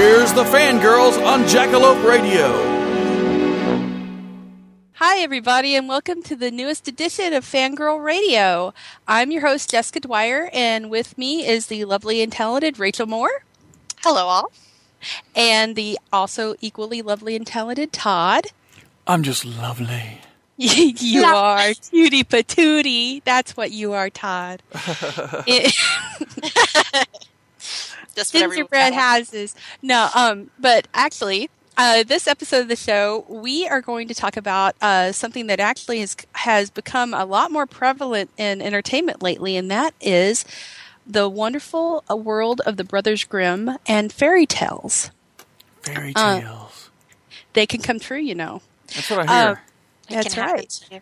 Here's the fangirls on Jackalope Radio. Hi, everybody, and welcome to the newest edition of Fangirl Radio. I'm your host, Jessica Dwyer, and with me is the lovely and talented Rachel Moore. Hello, all. And the also equally lovely and talented Todd. I'm just lovely. you are cutie patootie. That's what you are, Todd. It- Just whatever you gingerbread want. houses. No, um, but actually, uh, this episode of the show, we are going to talk about uh, something that actually has has become a lot more prevalent in entertainment lately, and that is the wonderful uh, world of the Brothers Grimm and fairy tales. Fairy Uh, tales. They can come true, you know. That's what I hear. Uh, That's right.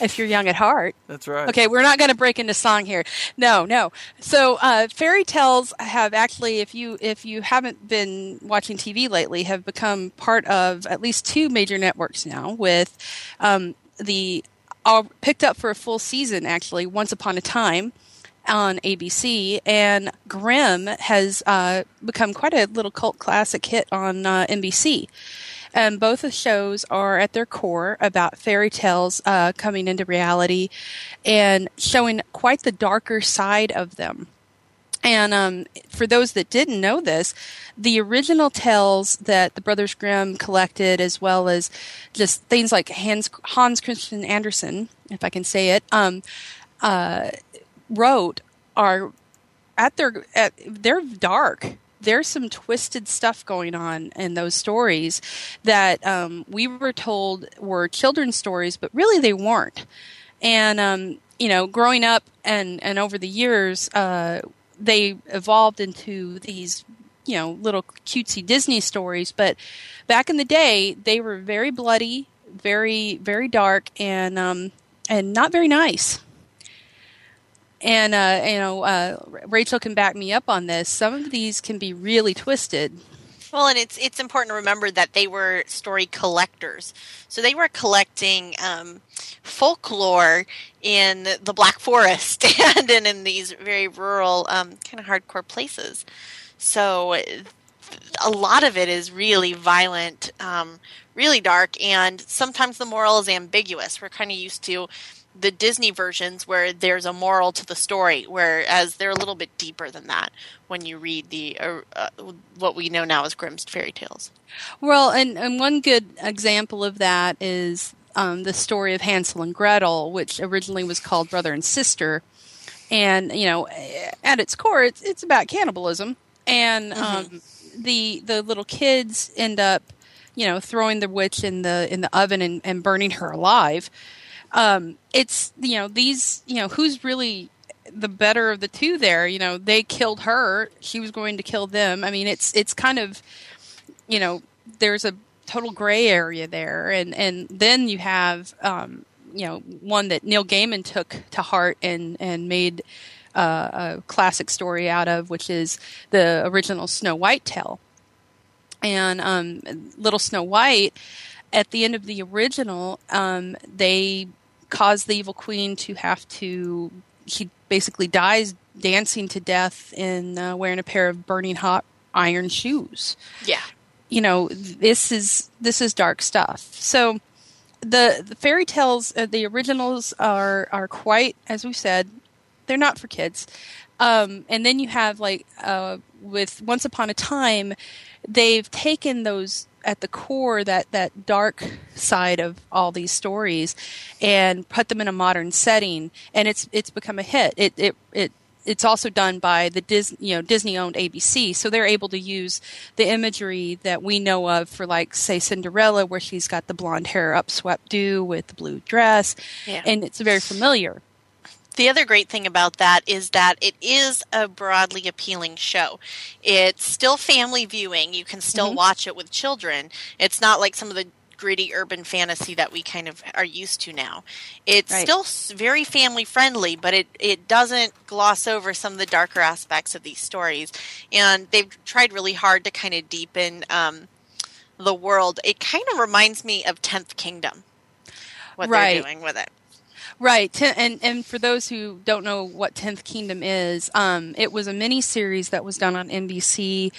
If you're young at heart. That's right. Okay, we're not going to break into song here. No, no. So uh, fairy tales have actually, if you if you haven't been watching TV lately, have become part of at least two major networks now. With um, the all picked up for a full season actually, Once Upon a Time on ABC, and Grimm has uh, become quite a little cult classic hit on uh, NBC. And both the shows are at their core about fairy tales uh, coming into reality and showing quite the darker side of them. And um, for those that didn't know this, the original tales that the Brothers Grimm collected, as well as just things like Hans, Hans Christian Andersen, if I can say it, um, uh, wrote, are at their at, they're dark. There's some twisted stuff going on in those stories that um, we were told were children's stories, but really they weren't. And um, you know, growing up and and over the years, uh, they evolved into these you know little cutesy Disney stories. But back in the day, they were very bloody, very very dark, and um, and not very nice and uh, you know uh, Rachel can back me up on this. Some of these can be really twisted. Well, and it's it's important to remember that they were story collectors, so they were collecting um, folklore in the Black Forest and in, in these very rural, um, kind of hardcore places. So a lot of it is really violent, um, really dark, and sometimes the moral is ambiguous. We're kind of used to the Disney versions where there's a moral to the story, whereas they're a little bit deeper than that when you read the uh, uh, what we know now as Grimm's fairy tales. Well, and, and one good example of that is um, the story of Hansel and Gretel, which originally was called Brother and Sister. And, you know, at its core, it's, it's about cannibalism. And um, the the little kids end up, you know, throwing the witch in the in the oven and, and burning her alive. Um, it's you know these you know who's really the better of the two there. You know, they killed her; she was going to kill them. I mean, it's it's kind of you know there's a total gray area there and and then you have um you know one that Neil Gaiman took to heart and and made uh, a classic story out of which is the original Snow White tale and um little Snow White at the end of the original um they cause the evil queen to have to she basically dies dancing to death in uh, wearing a pair of burning hot iron shoes. Yeah. you know this is this is dark stuff. So the, the fairy tales uh, the originals are are quite as we said they're not for kids. Um, and then you have like uh, with Once Upon a Time, they've taken those at the core that that dark side of all these stories and put them in a modern setting, and it's it's become a hit. It it it it's also done by the Disney, you know, Disney owned ABC, so they're able to use the imagery that we know of for, like, say, Cinderella, where she's got the blonde hair upswept do with the blue dress, Yeah. and it's very familiar. The other great thing about that is that it is a broadly appealing show. It's still family viewing. You can still Mhm. watch it with children. It's not like some of the gritty urban fantasy that we kind of are used to now. It's Right. still very family friendly, but it, it doesn't gloss over some of the darker aspects of these stories. And they've tried really hard to kind of deepen um, the world. It kind of reminds me of 10th Kingdom, what Right. they're doing with it. Right, and and for those who don't know what Tenth Kingdom is, um, it was a mini series that was done on NBC.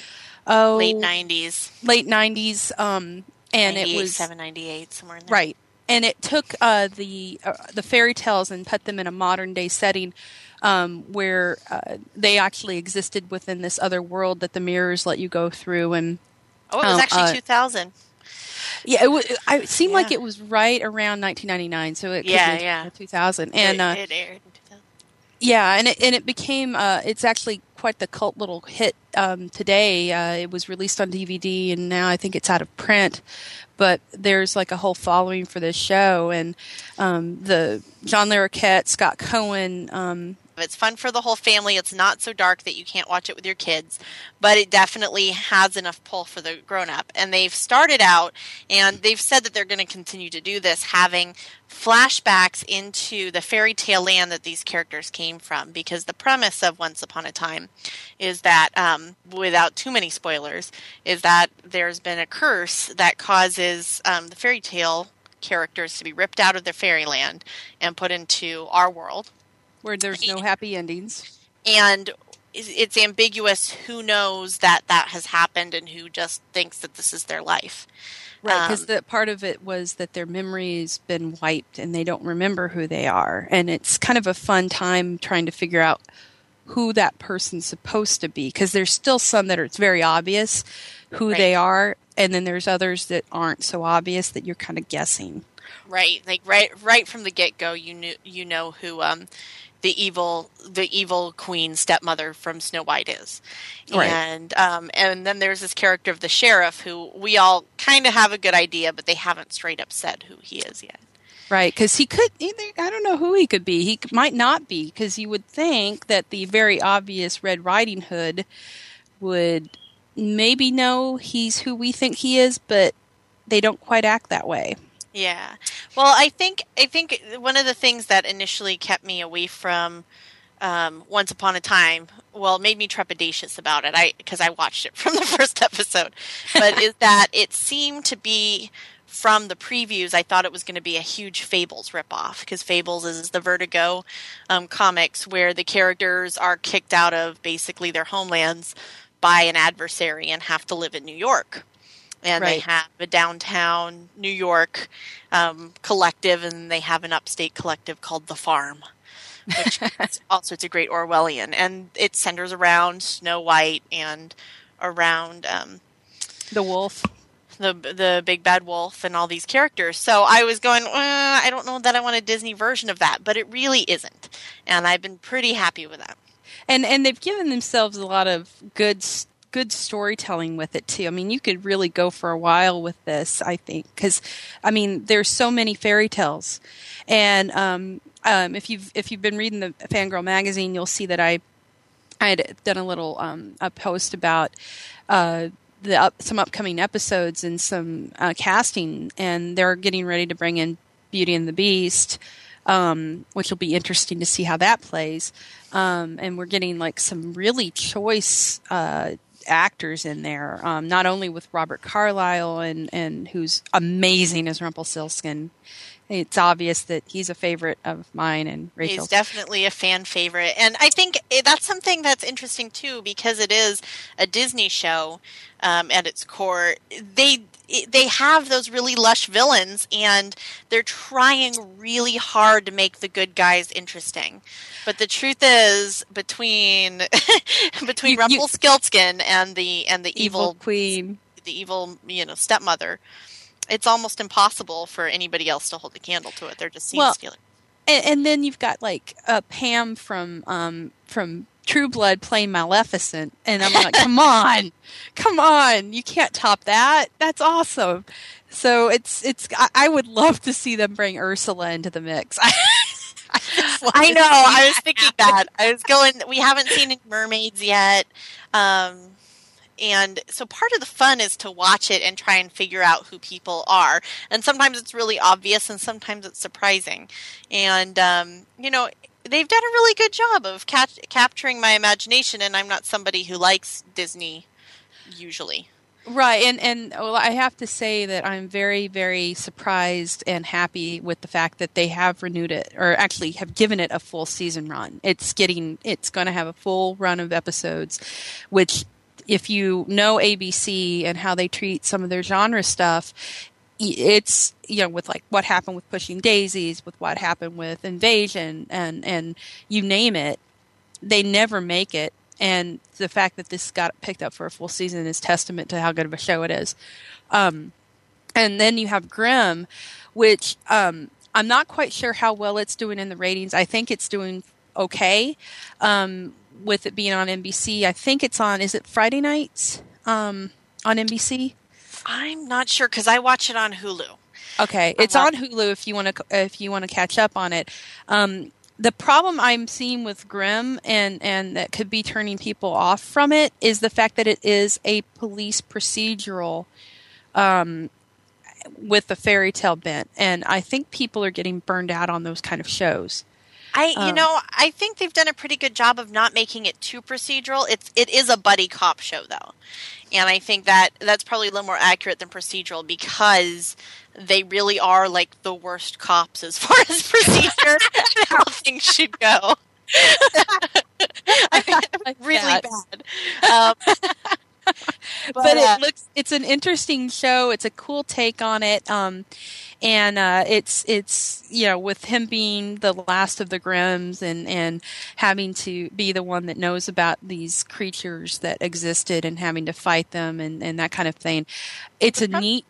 Oh, Late 90s. late nineties, um, and it 98, was 798, somewhere in there. right, and it took uh, the uh, the fairy tales and put them in a modern day setting. Um, where uh, they actually existed within this other world that the mirrors let you go through, and Oh, it was Um, actually uh, 2000. Yeah, it, was, it seemed like it was right around 1999, so it Yeah, yeah. 2000, and it, uh, it aired in 2000. Yeah, and it, and it became uh, it's actually quite the cult little hit um, today. Uh, it was released on DVD, and now I think it's out of print. But there's like a whole following for this show, and um, the John Larroquette, Scott Cohen. Um, It's fun for the whole family. It's not so dark that you can't watch it with your kids, but it definitely has enough pull for the grown up. And they've started out, and they've said that they're going to continue to do this, having flashbacks into the fairy tale land that these characters came from. Because the premise of Once Upon a Time is that, um, without too many spoilers, is that there's been a curse that causes um, the fairy tale characters to be ripped out of their fairyland and put into our world where there's no happy endings. and it's- it's ambiguous who knows that that has happened and who just thinks that this is their life. Right, because Um, the part of it was that their memory's been wiped and they don't remember who they are, and it's kind of a fun time trying to figure out who that person's supposed to be. Because there's still some that are it's very obvious who Right. they are, and then there's others that aren't so obvious that you're kind of guessing. Right, like right right from the get go, you knew you know who um, the evil the evil queen stepmother from Snow White is, Right. and um, and then there's this character of the sheriff who we all kind of have a good idea, but they haven't straight up said who he is yet. Right, because he could either, I don't know who he could be. He might not be, because you would think that the very obvious Red Riding Hood would maybe know he's who we think he is, but they don't quite act that way. Yeah. Well, I think I think one of the things that initially kept me away from um, Once Upon a Time, well, made me trepidatious about it. I because I watched it from the first episode, but is that it seemed to be from the previews. I thought it was going to be a huge Fables ripoff because Fables is the Vertigo um, comics where the characters are kicked out of basically their homelands by an adversary and have to live in New York and they have a downtown New York um, collective, and they have an upstate collective called the Farm, which is also it's a great Orwellian, and it centers around Snow White and around um, The wolf. the the big bad wolf and all these characters. So I was going, uh, I don't know that I want a Disney version of that, but it really isn't, and I've been pretty happy with that. and and they've given themselves a lot of good good storytelling with it too. I mean, you could really go for a while with this. I think because I mean, there's so many fairy tales, and um, um, if you've if you've been reading the Fangirl magazine, you'll see that I I had done a little um, a post about. Uh, the up, some upcoming episodes and some uh, casting, and they're getting ready to bring in Beauty and the Beast, um, which will be interesting to see how that plays. Um, and we're getting like some really choice uh, actors in there, um, not only with Robert Carlyle and and who's amazing as Rumpelstiltskin. it's obvious that he's a favorite of mine and Rachel. He's definitely a fan favorite, and I think eh, that's something that's interesting too because it is a Disney show um, at its core. They they have those really lush villains, and they're trying really hard to make the good guys interesting. But the truth is, between between you- Rumpelstiltskin and the and the evil evil queen. the evil you know stepmother, it's almost impossible for anybody else to hold a candle to it. They're just scene Well, stealing. And, and then you've got like uh, Pam from um, from True Blood playing Maleficent, and I'm like, come on, come on, you can't top that. That's awesome. So it's it's. I, I would love to see them bring Ursula into the mix. I, I know. I was thinking that. I was going. We haven't seen any mermaids yet, um, and so part of the fun is to watch it and try and figure out who people are. And sometimes it's really obvious, and sometimes it's surprising. And um, you know, they've done a really good job of capturing my imagination. And I'm not somebody who likes Disney usually. Right, and and well, I have to say that I'm very very surprised and happy with the fact that they have renewed it, or actually have given it a full season run. It's getting it's going to have a full run of episodes, which if you know ABC and how they treat some of their genre stuff, it's you know with like what happened with Pushing Daisies, with what happened with Invasion, and and you name it, they never make it and the fact that this got picked up for a full season is testament to how good of a show it is. Um, and then you have Grimm, which um, I'm not quite sure how well it's doing in the ratings. I think it's doing okay um, with it being on NBC. I think it's on. Is it Friday nights um, on NBC? I'm not sure because I watch it on Hulu. Okay, it's on Hulu if you want to if you want to catch up on it. Um, the problem I'm seeing with Grimm and and that could be turning people off from it is the fact that it is a police procedural um, with the fairy tale bent, and I think people are getting burned out on those kind of shows. I, you Um, know, I think they've done a pretty good job of not making it too procedural. It's it is a buddy cop show though, and I think that that's probably a little more accurate than procedural because they really are like the worst cops as far as procedure and how things should go. I mean, really that. bad. Um, but uh, it looks it's an interesting show. It's a cool take on it. Um and uh it's it's you know with him being the last of the Grimms and and having to be the one that knows about these creatures that existed and having to fight them and and that kind of thing it's a neat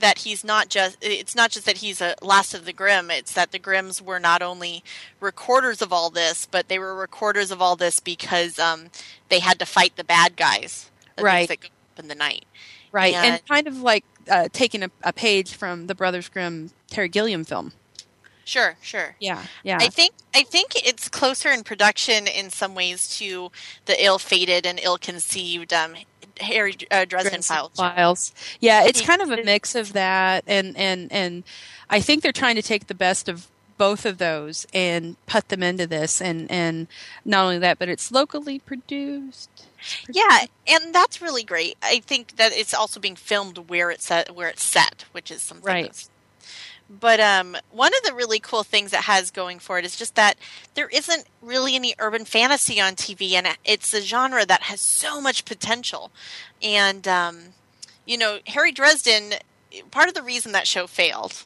that he's not just it's not just that he's a last of the grimm it's that the grimms were not only recorders of all this but they were recorders of all this because um, they had to fight the bad guys Right. that go up in the night right and and- kind of like uh taking a, a page from the brothers grimm terry gilliam film sure sure yeah yeah I think I think it's closer in production in some ways to the ill-fated and ill-conceived um, Harry uh, Dresden, Dresden Files. Files. Yeah, it's kind of a mix of that, and and and I think they're trying to take the best of both of those and put them into this, and and not only that, but it's locally produced. Yeah, and that's really great. I think that it's also being filmed where it's set, where it's set, which is something. Right. But um, one of the really cool things it has going for it is just that there isn't really any urban fantasy on TV, and it's a genre that has so much potential. And um, you know, Harry Dresden. Part of the reason that show failed,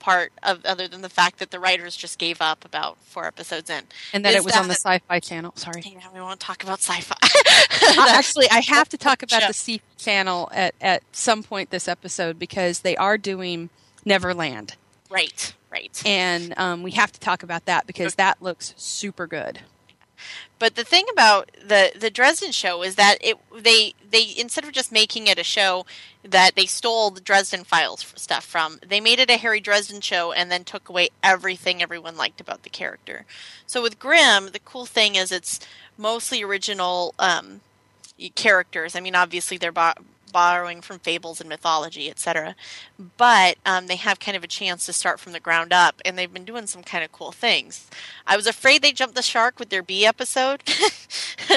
part of other than the fact that the writers just gave up about four episodes in, And that is it was on the Sci-Fi Channel. Sorry. Yeah, we won't talk about sci-fi. Uh, Actually, I have to talk about the C Channel at at some point this episode because they are doing Neverland, right, right. and um, we have to talk about that because that looks super good. But the thing about the the Dresden show is that it they they instead of just making it a show that they stole the Dresden Files stuff from, they made it a Harry Dresden show and then took away everything everyone liked about the character. So with Grimm, the cool thing is it's mostly original um, characters. I mean, obviously they're bo- borrowing from fables and mythology, etc. But um, they have kind of a chance to start from the ground up, and they've been doing some kind of cool things. I was afraid they jumped the shark with their bee episode,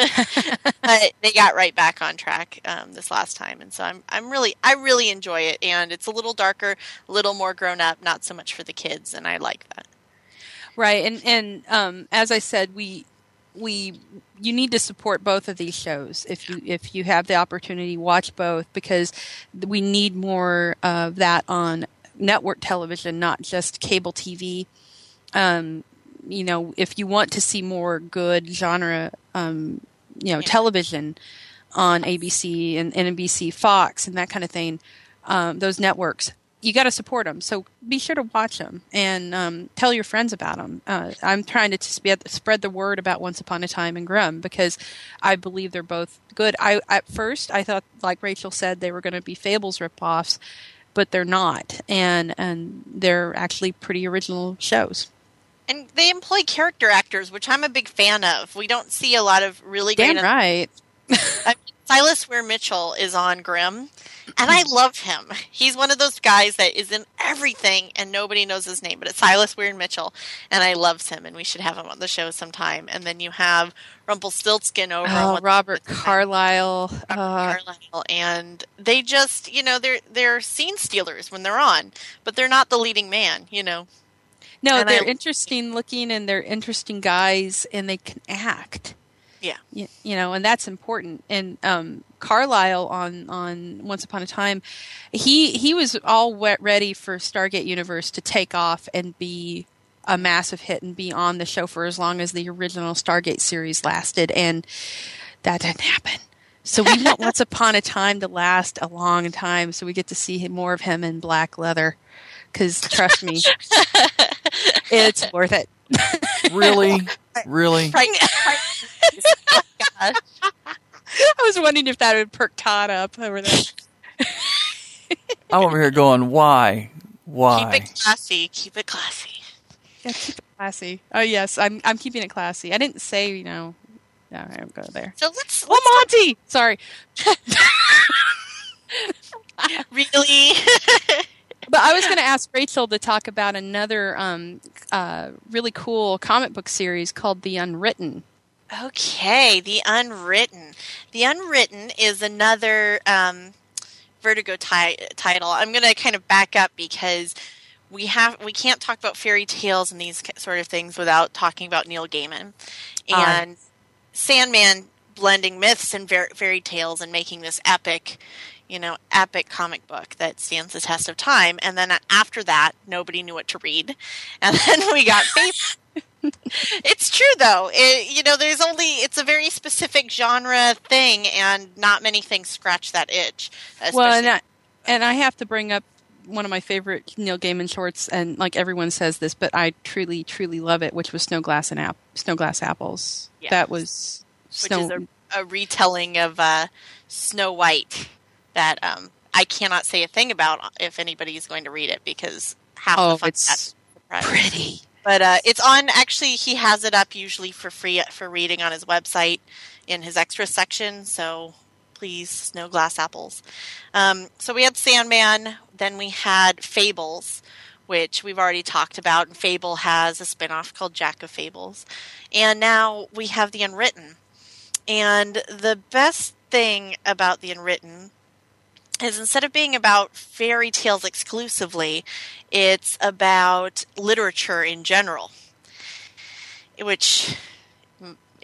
but they got right back on track um, this last time, and so I'm I'm really I really enjoy it, and it's a little darker, a little more grown up, not so much for the kids, and I like that. Right, and and um, as I said, we we you need to support both of these shows if you if you have the opportunity watch both because we need more of that on network television not just cable tv um, you know if you want to see more good genre um, you know Yeah. television on abc and nbc fox and that kind of thing um, those networks you got to support them. So be sure to watch them and um, tell your friends about them. Uh, I'm trying to spread, spread the word about Once Upon a Time in Grimm because I believe they're both good. I at first I thought, like Rachel said, they were going to be Fables ripoffs, but they're not, and and they're actually pretty original shows. And they employ character actors, which I'm a big fan of. We don't see a lot of really Damn great. right. I mean, Silas Weir Mitchell is on Grimm, and I love him. He's one of those guys that is in everything, and nobody knows his name, but it's Silas Weir Mitchell, and I loves him, and we should have him on the show sometime. And then you have Rumpelstiltskin over. Oh, Robert Up with Time. Carlyle. Robert Uh, Carlyle, and they just, you know, they're they're scene stealers when they're on, but they're not the leading man, you know. no, and they're I- interesting looking and they're interesting guys, and they can act. Yeah. you, you know, and that's important. And um, Carlyle on on Once Upon a Time, he he was all wet ready for Stargate Universe to take off and be a massive hit and be on the show for as long as the original Stargate series lasted, and that didn't happen. So we want Once Upon a Time to last a long time, so we get to see more of him in black leather. Because trust me, it's worth it. Really? Really? Right. I was wondering if that would perk Todd up over there. I'm over here going, why? Why? Keep it classy. Keep it classy. Yeah, keep it classy. Oh yes, I'm I'm keeping it classy. I didn't say you know. No, I don't go there. So let's, Oh, let's Monty! Sorry, really. But I was going to ask Rachel to talk about another um, uh, really cool comic book series called The Unwritten. Okay, The Unwritten. The Unwritten is another um, Vertigo ti- title. I'm going to kind of back up because we have we can't talk about fairy tales and these sort of things without talking about Neil Gaiman and Sandman blending myths and ver- fairy tales and making this epic, you know, epic comic book that stands the test of time. And then after that, nobody knew what to read, and then we got Fables. It's true though. It, you know, there's only it's a very specific genre thing, and not many things scratch that itch. Well, and I, and I have to bring up one of my favorite Neil Gaiman shorts, and like everyone says this, but I truly, truly love it, which was Snow Glass and App- Snow Glass Apples. Yes. That was which is a, a retelling of uh, Snow White that um, I cannot say a thing about if anybody is going to read it because half Oh, the it's that's pretty. But uh, it's on. Actually, he has it up usually for free for reading on his website in his extra section. So please, Snow Glass Apples. Um, so we had Sandman. Then we had Fables, which we've already talked about. And Fable has a spinoff called Jack of Fables, and now we have the Unwritten. And the best thing about the Unwritten is instead of being about fairy tales exclusively, it's about literature in general, which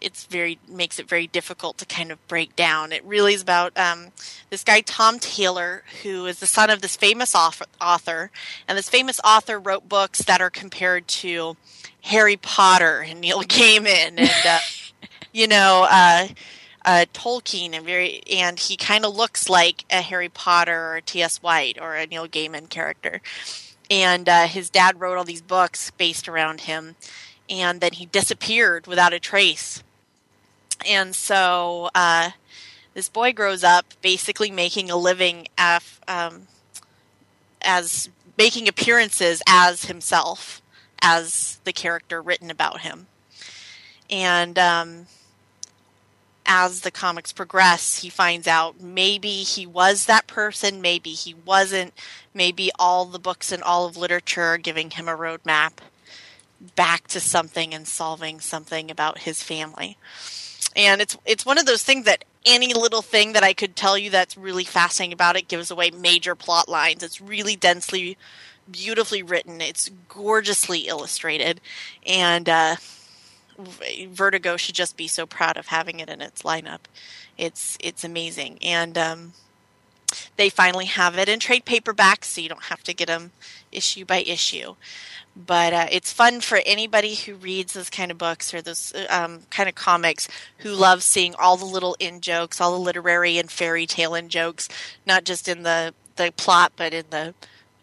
it's very makes it very difficult to kind of break down. It really is about um, this guy Tom Taylor, who is the son of this famous author, author, and this famous author wrote books that are compared to Harry Potter and Neil Gaiman and uh, you know. Uh, uh, Tolkien and very and he kind of looks like a Harry Potter or T.S. White or a Neil Gaiman character. And uh, his dad wrote all these books based around him, and then he disappeared without a trace. And so uh, this boy grows up basically making a living af, um, as making appearances as himself, as the character written about him. And um, as the comics progress, he finds out maybe he was that person, maybe he wasn't, maybe all the books and all of literature are giving him a roadmap back to something and solving something about his family. And it's it's one of those things that any little thing that I could tell you that's really fascinating about it gives away major plot lines. It's really densely, beautifully written. It's gorgeously illustrated, and uh, Vertigo should just be so proud of having it in its lineup. It's it's amazing, and um, they finally have it in trade paperbacks, so you don't have to get them issue by issue. But uh, it's fun for anybody who reads those kind of books or those um, kind of comics who love seeing all the little in jokes, all the literary and fairy tale in jokes, not just in the, the plot, but in the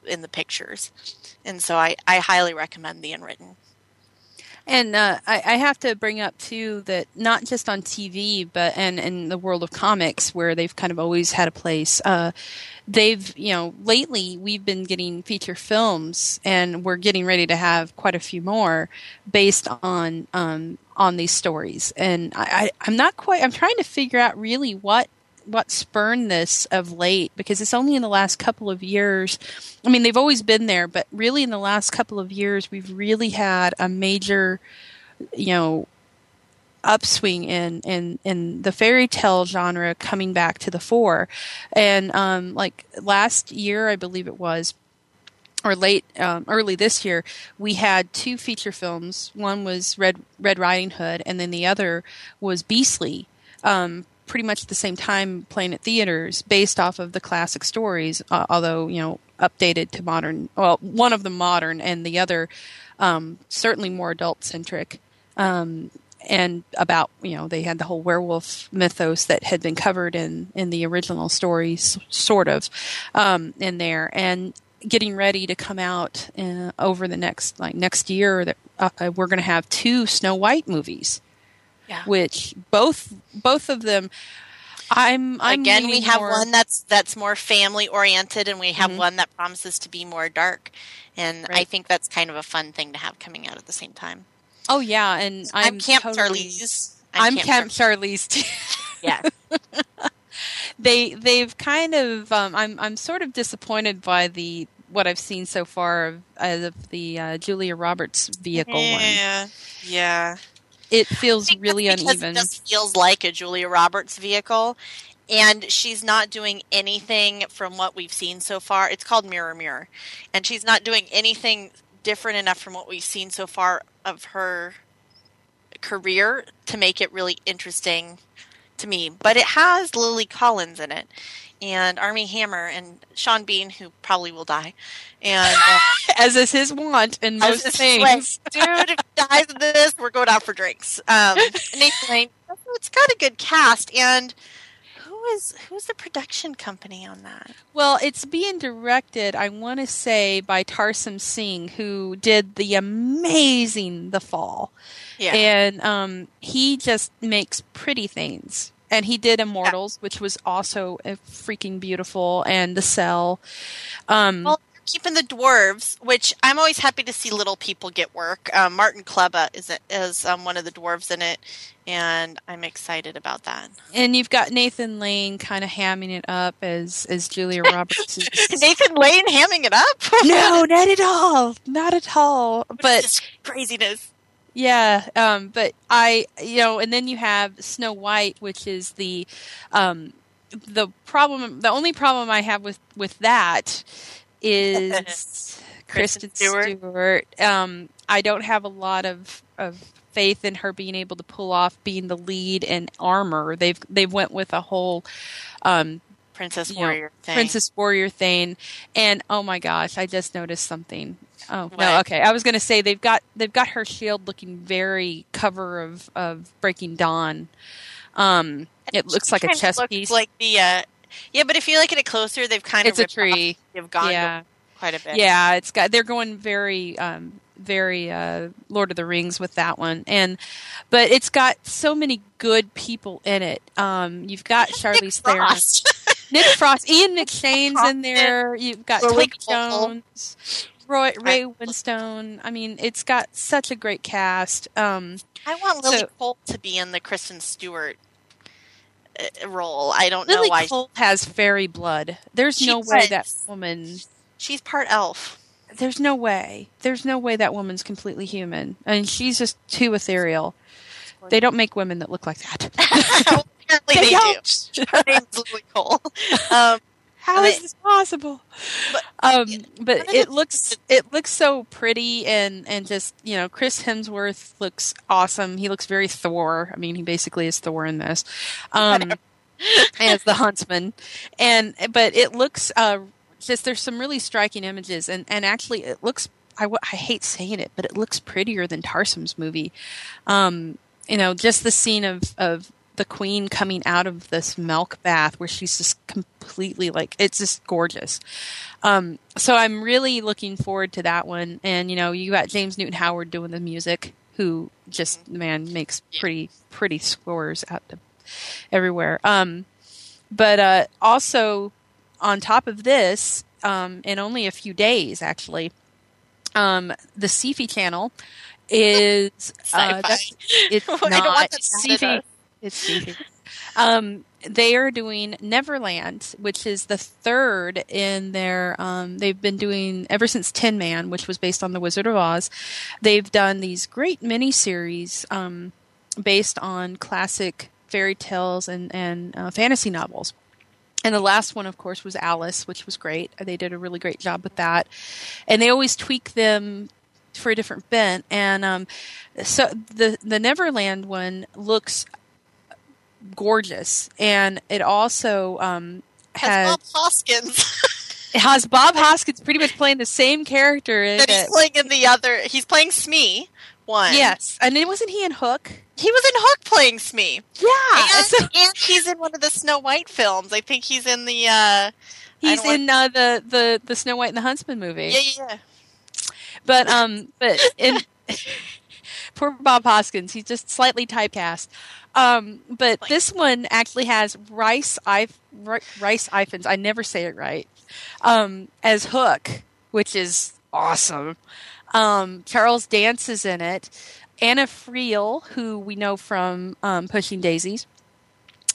in the pictures. And so I, I highly recommend the Unwritten. And uh, I, I, have to bring up too that not just on TV, but and in the world of comics, where they've kind of always had a place. Uh, they've you know lately we've been getting feature films, and we're getting ready to have quite a few more based on um, on these stories. And I, I, I'm not quite. I'm trying to figure out really what what spurned this of late because it's only in the last couple of years. I mean, they've always been there, but really in the last couple of years, we've really had a major, you know, upswing in in in the fairy tale genre coming back to the fore. And um, like last year, I believe it was. Or late, um, early this year, we had two feature films. One was Red Red Riding Hood, and then the other was Beastly, um, pretty much the same time playing at theaters based off of the classic stories, uh, although, you know, updated to modern. Well, one of them modern and the other um, certainly more adult centric. Um, and about, you know, they had the whole werewolf mythos that had been covered in, in the original stories, sort of, um, in there. And getting ready to come out uh, over the next, like next year, that uh, we're going to have two Snow White movies yeah. which both both of them I'm, I'm again we have more, one that's that's more family oriented and we have Mhm. one that promises to be more dark and I think that's kind of a fun thing to have coming out at the same time. oh yeah and I'm, I'm, Camp totally, Charlize. I'm, Camp Charlize too. Yeah. they they've kind of um, I'm I'm sort of disappointed by the what I've seen so far of, of the uh, Julia Roberts vehicle one. Yeah. Yeah. It feels really uneven. It just feels like a Julia Roberts vehicle, and she's not doing anything from what we've seen so far. It's called Mirror Mirror, and she's not doing anything different enough from what we've seen so far of her career to make it really interesting to me. But it has Lily Collins in it. And Armie Hammer and Sean Bean, who probably will die, and uh, As is his want in most things. like, dude, if dies in this, we're going out for drinks. Um, Nathan Lane, it's got a good cast, and who is who's the production company on that? Well, it's being directed, I want to say, by Tarsem Singh, who did the amazing The Fall. Yeah, And um, he just makes pretty things. And he did Immortals, which was also freaking beautiful, and The Cell. Um, well, keeping the dwarves, which I'm always happy to see little people get work. Um, Martin Klebba is is um, one of the dwarves in it, and I'm excited about that. and you've got Nathan Lane kind of hamming it up as, as Julia Roberts. Nathan Lane hamming it up. no, not at all. Not at all. What But craziness. Yeah, um, but I, you know, and then you have Snow White, which is the, um, the problem. The only problem I have with with that is Kristen Stewart. Stewart. Um, I don't have a lot of of faith in her being able to pull off being the lead in Armor. They've they've went with a whole. Um, Princess you know, Warrior thing. Princess Warrior thing, and oh my gosh, I just noticed something. Oh no, okay. I was going to say they've got they've got her shield looking very cover of of Breaking Dawn. Um, it looks like a chess looks piece. Like the uh, yeah, but if you look at it closer, they've kind it's of a tree. They've gone Yeah, quite a bit. yeah. It's got they're going very um very uh Lord of the Rings with that one, and but it's got so many good people in it. Um, you've got Charlize Theron. Nick Frost, Ian McShane's in there. You've got Lily Jones, Roy, Ray Winstone. I mean, it's got such a great cast. Um, I want Lily So- Cole to be in the Kristen Stewart uh, role. I don't Lily know why. Lily Cole has fairy blood. There's She no way that woman. She's part elf. There's no way. There's no way that woman's completely human. I mean, she's just too ethereal. They don't make women that look like that. Apparently They they, do. Her name's Lily Cole. Um, How is this possible? But- um, but it looks it looks so pretty and and just you know Chris Hemsworth looks awesome. He looks very Thor. I mean, he basically is Thor in this, um, as the huntsman. And but it looks uh, just there's some really striking images and and actually it looks. I hate saying it, but it looks prettier than Tarsem's movie. Um, you know, just the scene of of the queen coming out of this milk bath where she's just completely like it's just gorgeous. Um, so I'm really looking forward to that one. And you know, you got James Newton Howard doing the music, who just man makes pretty pretty scores out to everywhere. Um, but uh, also on top of this, um, in only a few days, actually, um, the Sci-Fi channel is uh, it's I not don't want that it's Sci-Fi. It's. Um, they are doing Neverland, which is the third in their. Um, they've been doing ever since Tin Man, which was based on The Wizard of Oz. They've done these great miniseries um, based on classic fairy tales and and uh, fantasy novels. And the last one, of course, was Alice, which was great. They did a really great job with that. And they always tweak them for a different bent. And um, so the the Neverland one looks gorgeous, and it also um, Has has Bob Hoskins it has Bob Hoskins pretty much playing the same character in that he's it. playing in the other. He's playing Smee. One. Yes, and it wasn't he in Hook? He was in Hook playing Smee. Yeah, And, so and he's in one of the Snow White films. I think he's in the. Uh, he's don't want- in uh, the the the Snow White and the Huntsman movie. yeah, yeah, yeah. But um, but in poor Bob Hoskins, he's just slightly typecast. Um, but this one actually has Rice I Rice Ifans. I never say it right. Um, as Hook, which is awesome. Um, Charles Dance is in it. Anna Friel, who we know from um, Pushing Daisies,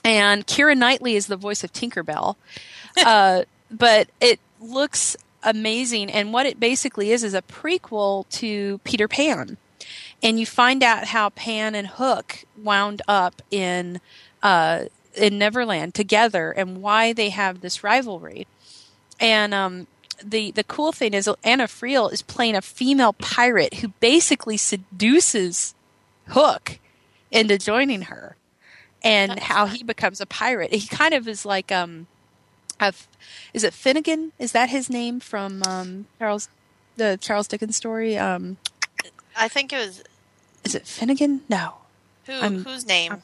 and Keira Knightley is the voice of Tinkerbell. uh, but it looks amazing, and what it basically is is a prequel to Peter Pan, and you find out how Pan and Hook wound up in uh, in Neverland together, and why they have this rivalry. And um, the the cool thing is Anna Friel is playing a female pirate who basically seduces Hook into joining her, and That's how he becomes a pirate. He kind of is like um, a, is it Finnegan? Is that his name from um, Charles the Charles Dickens story? Um, I think it was is it Finnegan? No, who? I'm- whose name?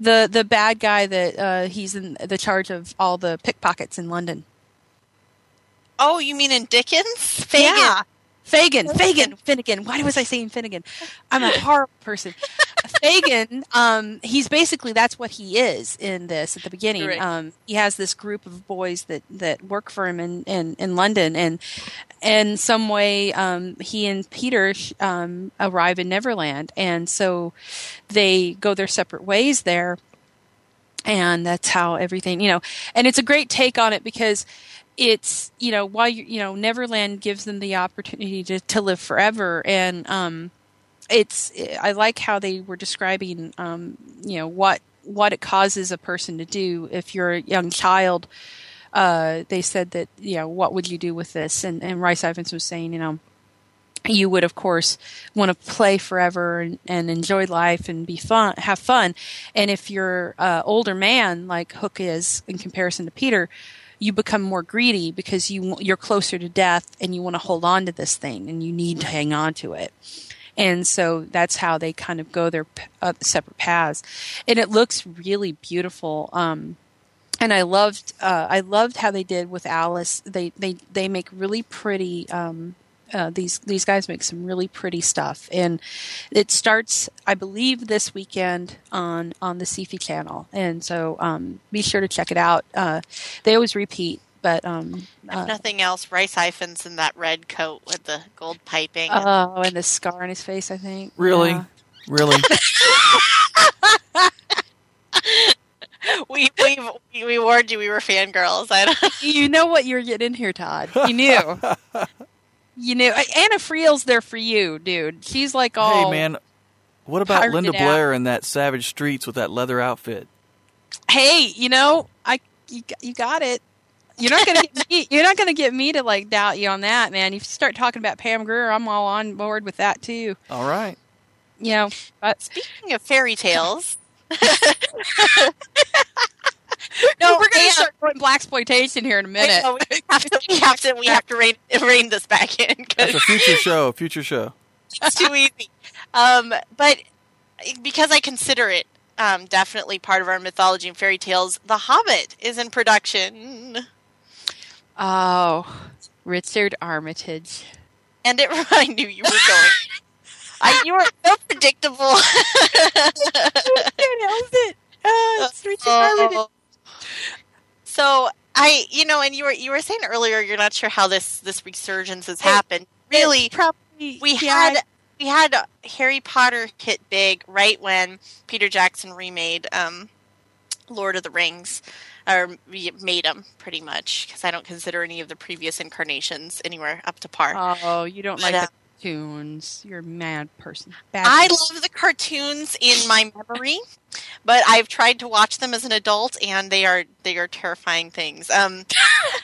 the the bad guy that uh, he's in the charge of all the pickpockets in London. oh, you mean in Dickens? Fagin. Yeah. Fagin, Fagin, Finnegan. Why was I saying Finnegan? I'm a horrible person. Fagin, um, he's basically that's what he is in this at the beginning. Right. Um, he has this group of boys that, that work for him in, in, in London, and in some way, um, he and Peter um, arrive in Neverland, and so they go their separate ways there and that's how everything you know and it's a great take on it because it's you know while you you know neverland gives them the opportunity to, to live forever. And um it's i like how they were describing um you know what what it causes a person to do. If you're a young child uh they said that you know what would you do with this? And and rice Ifans was saying you know you would of course want to play forever and, and enjoy life and be fun have fun. And if you're uh, older man like hook is in comparison to peter you become more greedy because you you're closer to death and you want to hold on to this thing and you need to hang on to it and so that's how they kind of go their uh, separate paths and it looks really beautiful um, and I loved uh, I loved how they did with Alice. They they they make really pretty. Um, uh, these these guys make some really pretty stuff, and it starts I believe this weekend on on the Sci-Fi channel, and so um, be sure to check it out. Uh, they always repeat, but um, If uh, nothing else, Rice Ifans in that red coat with the gold piping. oh, and the scar on his face, I think. Really? Yeah. Really? we, we we we warned you. We were fangirls. I don't. you know what you're getting in here, Todd. You knew. you knew. Anna Friel's there for you, dude. She's like all. Hey, man. What about Pirated Linda out. Blair in that Savage Streets with that leather outfit? Hey, you know, I you, got- you got it. You're not gonna get me, you're not gonna get me to like doubt you on that, man. If you start talking about Pam Grier, I'm all on board with that too. All right. You know, but Speaking of fairy tales, no, we're gonna and- start going blaxploitation here in a minute. know, we have to we have to we have to rein, rein this back in That's a future show. Future show. it's too easy. Um, but because I consider it um, definitely part of our mythology and fairy tales, The Hobbit is in production, Oh, Richard Armitage. and it. I knew you were going. I, you were so predictable. it. Oh, it's Richard Oh. So I, you know, and you were you were saying earlier you're not sure how this this resurgence has happened. Really, probably we yeah, had we had Harry Potter hit big right when Peter Jackson remade um, Lord of the Rings, or made them pretty much because I don't consider any of the previous incarnations anywhere up to par. Oh, you don't But, like uh, the cartoons. You're a mad person. Bad I person. love the cartoons in my memory, but I've tried to watch them as an adult, and they are they are terrifying things. Um,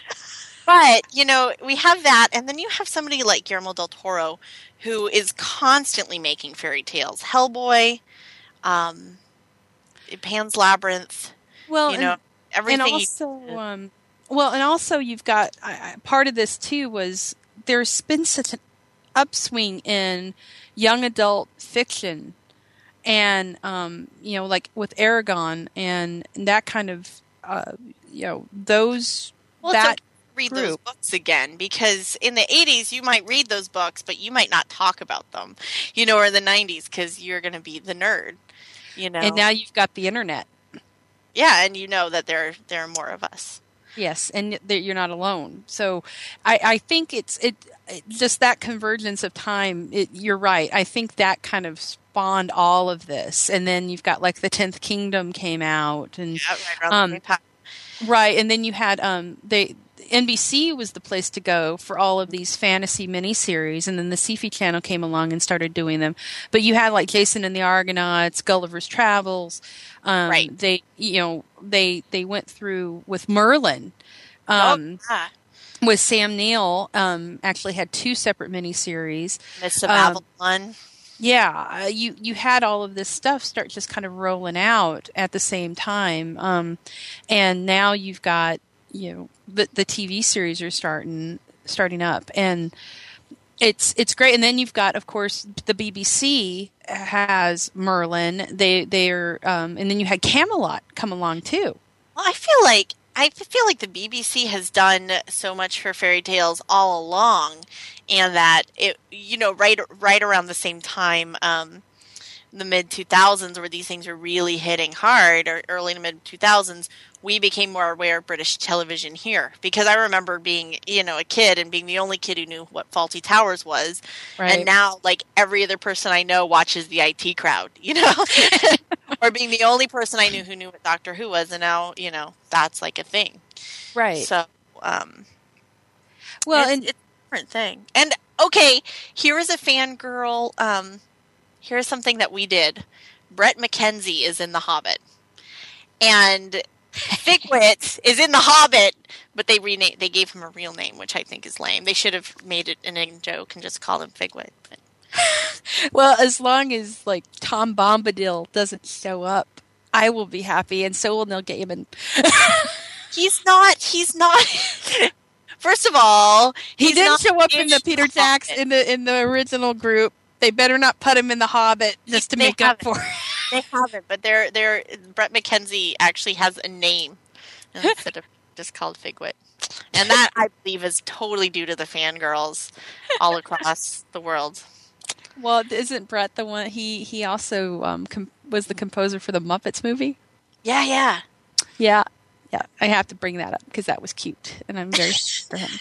but you know, we have that, and then you have somebody like Guillermo del Toro, who is constantly making fairy tales. Hellboy, um, Pan's Labyrinth. well, you and- know, everything. and also um well and also you've got part of this too was there's been such an upswing in young adult fiction. And um you know like with Eragon and that kind of uh you know those well, that read those books again because in the 80s you might read those books but you might not talk about them you know or the 90s because you're going to be the nerd you know? and now you've got the internet. Yeah and you know that there there are more of us. Yes, and that you're not alone. So, I, I think it's it, it just that convergence of time. It, you're right. I think that kind of spawned all of this, and then you've got like the Tenth Kingdom came out, and Yeah, right Um, right, and then you had um they NBC was the place to go for all of these fantasy miniseries, and then the Sci-Fi Channel came along and started doing them. But you had like Jason and the Argonauts, Gulliver's Travels. Um, Right. They you know they they went through with Merlin. Um, oh, yeah. With Sam Neill, um, actually had two separate miniseries. Mists of um, Avalon. Yeah, uh, you you had all of this stuff start just kind of rolling out at the same time, um, and now you've got you know the the TV series are starting starting up, and it's it's great. And then you've got, of course, the BBC has Merlin. They they're um, and then you had Camelot come along too. Well, I feel like I feel like the BBC has done so much for fairy tales all along, and that it you know right right around the same time, um, the mid two thousands, where these things were really hitting hard, or early to mid two thousands, we became more aware of British television here because I remember being you know a kid and being the only kid who knew what Fawlty Towers was, Right. and now like every other person I know watches the IT crowd, you know, or being the only person I knew who knew what Doctor Who was, and now you know that's like a thing. right. So, um, well, it's, and it's a different thing. And okay, here is a fangirl. Um, here's something that we did. Bret McKenzie is in The Hobbit, and Figwit is in The Hobbit, but they renamed. They gave him a real name, which I think is lame. They should have made it an in joke and just called him Figwit. But Well, as long as like Tom Bombadil doesn't show up, I will be happy, and so will Neil Gaiman. he's not. He's not. First of all, He didn't show up in the Peter. Jackson in the in the original group. They better not put him in the Hobbit just to They make up for. it. They haven't, but they're they're Bret McKenzie actually has a name instead of just called Figwit, and that I believe is totally due to the fangirls all across the world. Well, isn't Bret the one? He he also um, com- was the composer for the Muppets movie. Yeah, yeah. Yeah, yeah. I have to bring that up because that was cute, and I'm very for him.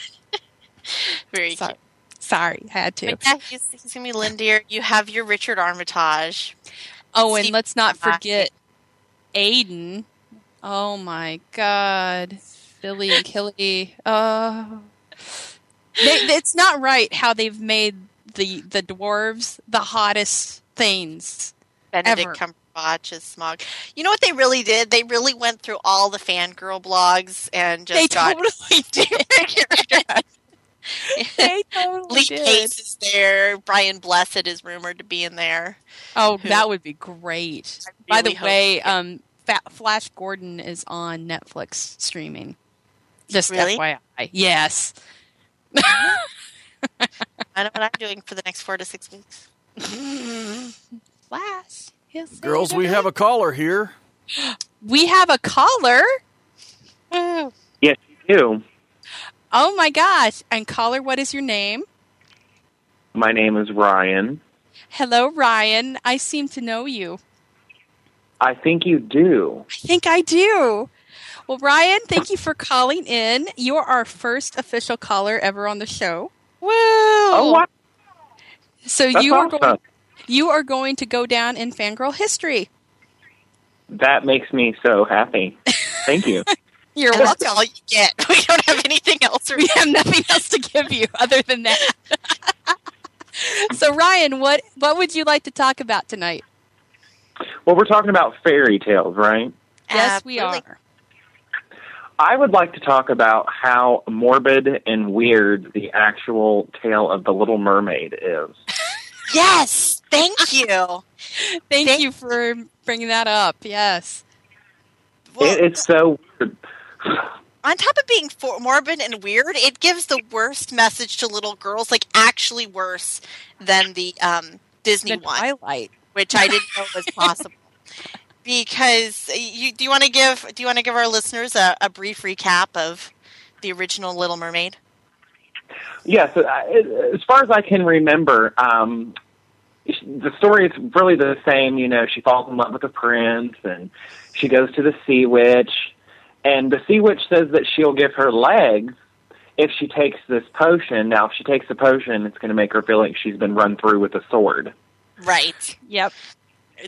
Very Sorry, cute. sorry, I had to. But yeah, he's, he's gonna be Lindir. You have your Richard Armitage. Oh, and Steve let's not forget Aidan, Oh my God, Fili and Kili. Oh, they, it's not right how they've made the the dwarves the hottest things. Benedict Ever. Cumberbatch as Smaug. You know what they really did? They really went through all the fangirl blogs and just They got totally did. they totally Lee did. Pace is there. Brian Blessed is rumored to be in there. Oh, Who- that would be great. I By the way, um, Fa- Flash Gordon is on Netflix streaming. Just Really? FYI. Yes. I know what I'm doing for the next four to six weeks. Flash. Girls, we have a caller here. We have a caller. Yes, you do. Oh my gosh! And caller, what is your name? My name is Ryan. Hello, Ryan. I seem to know you. I think you do. I think I do. Well, Ryan, thank you for calling in. You're our first official caller ever on the show. Woo! Oh, what? So That's you are awesome. going you are going to go down in fangirl history. That makes me so happy. Thank you. You're And welcome. that's all you get. We don't have anything else. We have nothing else to give you other than that. so Ryan, what what would you like to talk about tonight? well, we're talking about fairy tales, right? Yes, we are. I would like to talk about how morbid and weird the actual tale of the Little Mermaid is. Yes, thank you. Thank Thank- you for bringing that up. Yes. Well, it, it's so weird. On top of being for- morbid and weird, it gives the worst message to little girls, like actually worse than the um, Disney The one, Twilight. which I didn't know was possible. Because you do you want to give do you want to give our listeners a, a brief recap of the original Little Mermaid? Yes, uh, it- as far as I can remember, um, the story is really the same. You know, she falls in love with a prince, and she goes to the sea witch, and the sea witch says that she'll give her legs if she takes this potion. Now, if she takes the potion, it's going to make her feel like she's been run through with a sword. Right, Yep.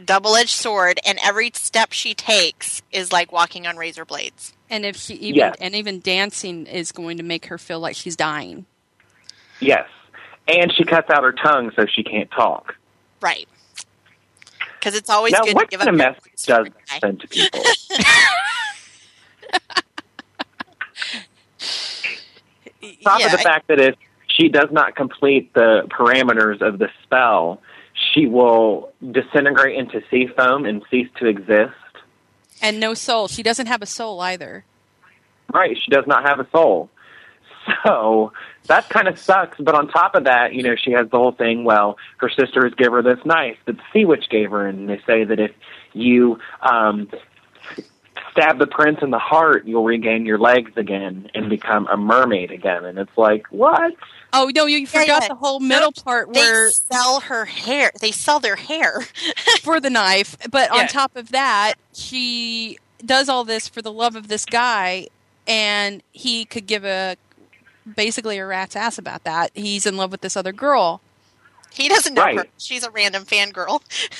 double edged sword, and every step she takes is like walking on razor blades. And if she even Yes. and even dancing is going to make her feel like she's dying. Yes, and she cuts out her tongue so she can't talk. Right. Because it's always now, good what to give kind up of your message does for a that guy. send to people? top yeah, of the fact that if she does not complete the parameters of the spell, she will disintegrate into sea foam and cease to exist. And no soul. She doesn't have a soul either. Right, she does not have a soul. So that kind of sucks. But on top of that, you know, she has the whole thing. Well, her sisters give her this knife that the sea witch gave her, and they say that if you um, stab the prince in the heart, you'll regain your legs again and become a mermaid again. And it's like, what? Oh no, you Yeah, forgot yeah. the whole middle part they where they sell her hair. They sell their hair. for the knife. But Yeah. on top of that, she does all this for the love of this guy, and he could give a basically a rat's ass about that. He's in love with this other girl. He doesn't know her. She's a random fangirl.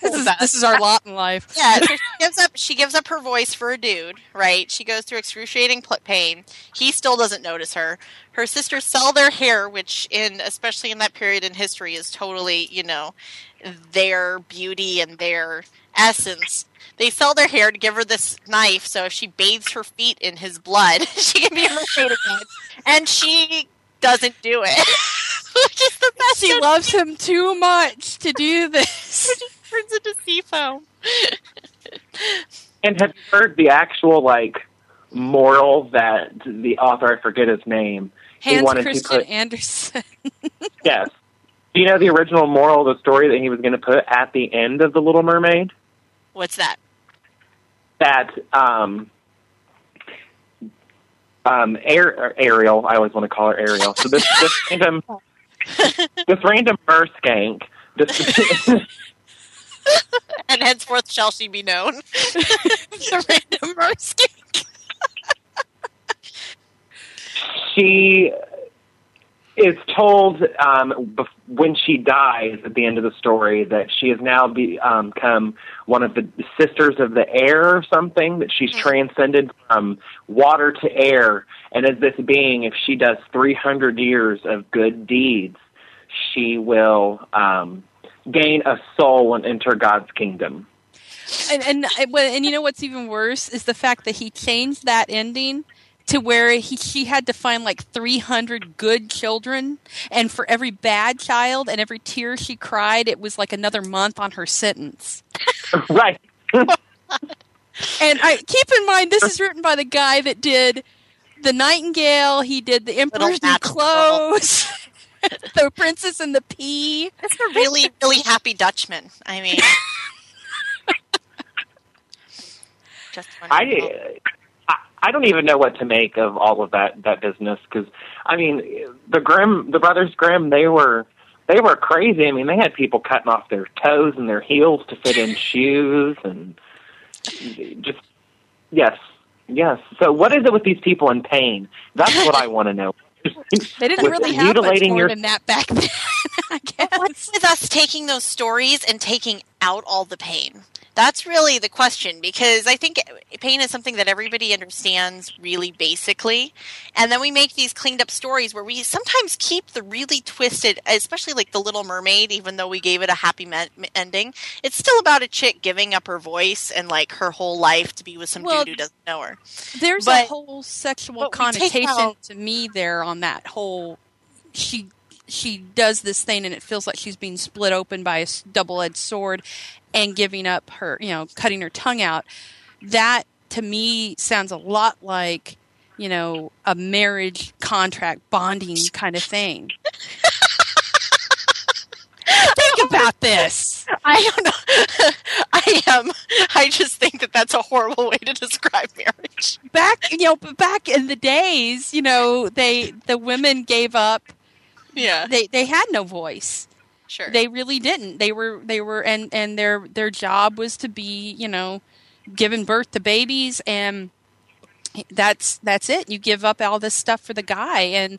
this is this is our lot in life. Yeah, so she gives up. She gives up her voice for a dude, right? She goes through excruciating pain. He still doesn't notice her. Her sisters sell their hair, which, in especially in that period in history, is totally, you know, their beauty and their essence. They sell their hair to give her this knife, so if she bathes her feet in his blood, she can be a mermaid again. And she doesn't do it, which is the best. She loves him too much to do this. turns into sea foam. And have you heard the actual like moral that the author, I forget his name, he Hans wanted to Christian put- Andersen. yes. Do you know the original moral of the story that he was going to put at the end of The Little Mermaid? What's that? That um, um, Ar- Ariel, I always want to call her Ariel. So this, this random, this random mer skank, And henceforth shall she be known. the random Mersky. she is told um, when she dies at the end of the story that she has now be, um, become one of the sisters of the air or something, that she's transcended from water to air. And as this being, if she does 300 years of good deeds, she will um, gain a soul and enter God's kingdom. and and and you know what's even worse is the fact that he changed that ending to where he she had to find like 300 good children and for every bad child and every tear she cried it was like another month on her sentence right. and i keep in mind this is written by the guy that did the nightingale he did the emperor's new clothes the princess and the pea That's a really, really happy Dutchman. I mean, just wonderful. I, I don't even know what to make of all of that that business because I mean the Grimm the brothers Grimm they were they were crazy. I mean they had people cutting off their toes and their heels to fit in shoes and just yes yes. So what is it with these people in pain? That's what I want to know. they didn't With really have much mutilating more your than that back then What's with us taking those stories and taking out all the pain? That's really the question because I think pain is something that everybody understands really basically. And then we make these cleaned up stories where we sometimes keep the really twisted, especially like The Little Mermaid, even though we gave it a happy me- ending. It's still about a chick giving up her voice and like her whole life to be with some Well, dude who doesn't know her. There's But- a whole sexual but we take connotation out- to me there on that whole. She she does this thing and it feels like she's being split open by a double-edged sword and giving up her, you know, cutting her tongue out. That to me sounds a lot like you know a marriage contract bonding kind of thing. Think about this. I don't know. I am. I just think that that's a horrible way to describe marriage. Back, you know, back in the days, you know, they the women gave up Yeah, they they had no voice. sure. They really didn't. They were they were and and their their job was to be, you know, giving birth to babies and that's that's it. You give up all this stuff for the guy and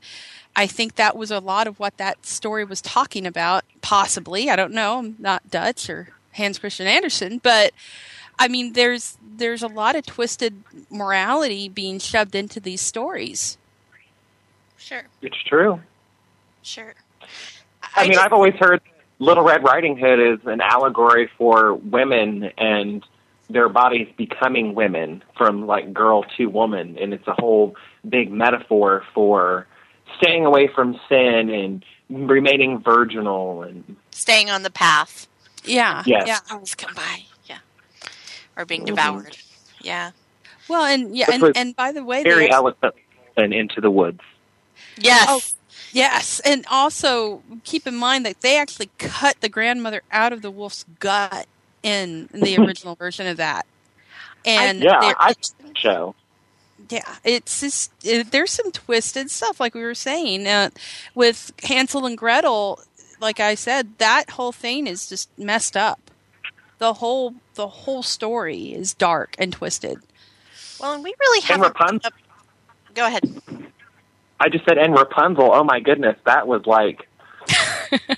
I think that was a lot of what that story was talking about, possibly. I don't know. I'm not Dutch or Hans Christian Andersen, but I mean there's there's a lot of twisted morality being shoved into these stories. sure, it's true. Sure. I, mean, just- I've always heard Little Red Riding Hood is an allegory for women and their bodies becoming women from like girl to woman, and it's a whole big metaphor for staying away from sin and remaining virginal and staying on the path. Yeah. Yes. Yeah. Hours come by. Yeah, or being Mhm. devoured. Yeah. Well, and yeah, and, and by the way, very there's- eloquent and into the woods. Yes. Oh. Yes, and also keep in mind that they actually cut the grandmother out of the wolf's gut in, in the original version of that. And Yeah, there- I show. yeah, it's just it, there's some twisted stuff, like we were saying uh, with Hansel and Gretel. Like I said, that whole thing is just messed up. The whole the whole story is dark and twisted. Well, and we really haven't. Rapunzel. Go ahead. I just said, and Rapunzel. Oh my goodness, that was like.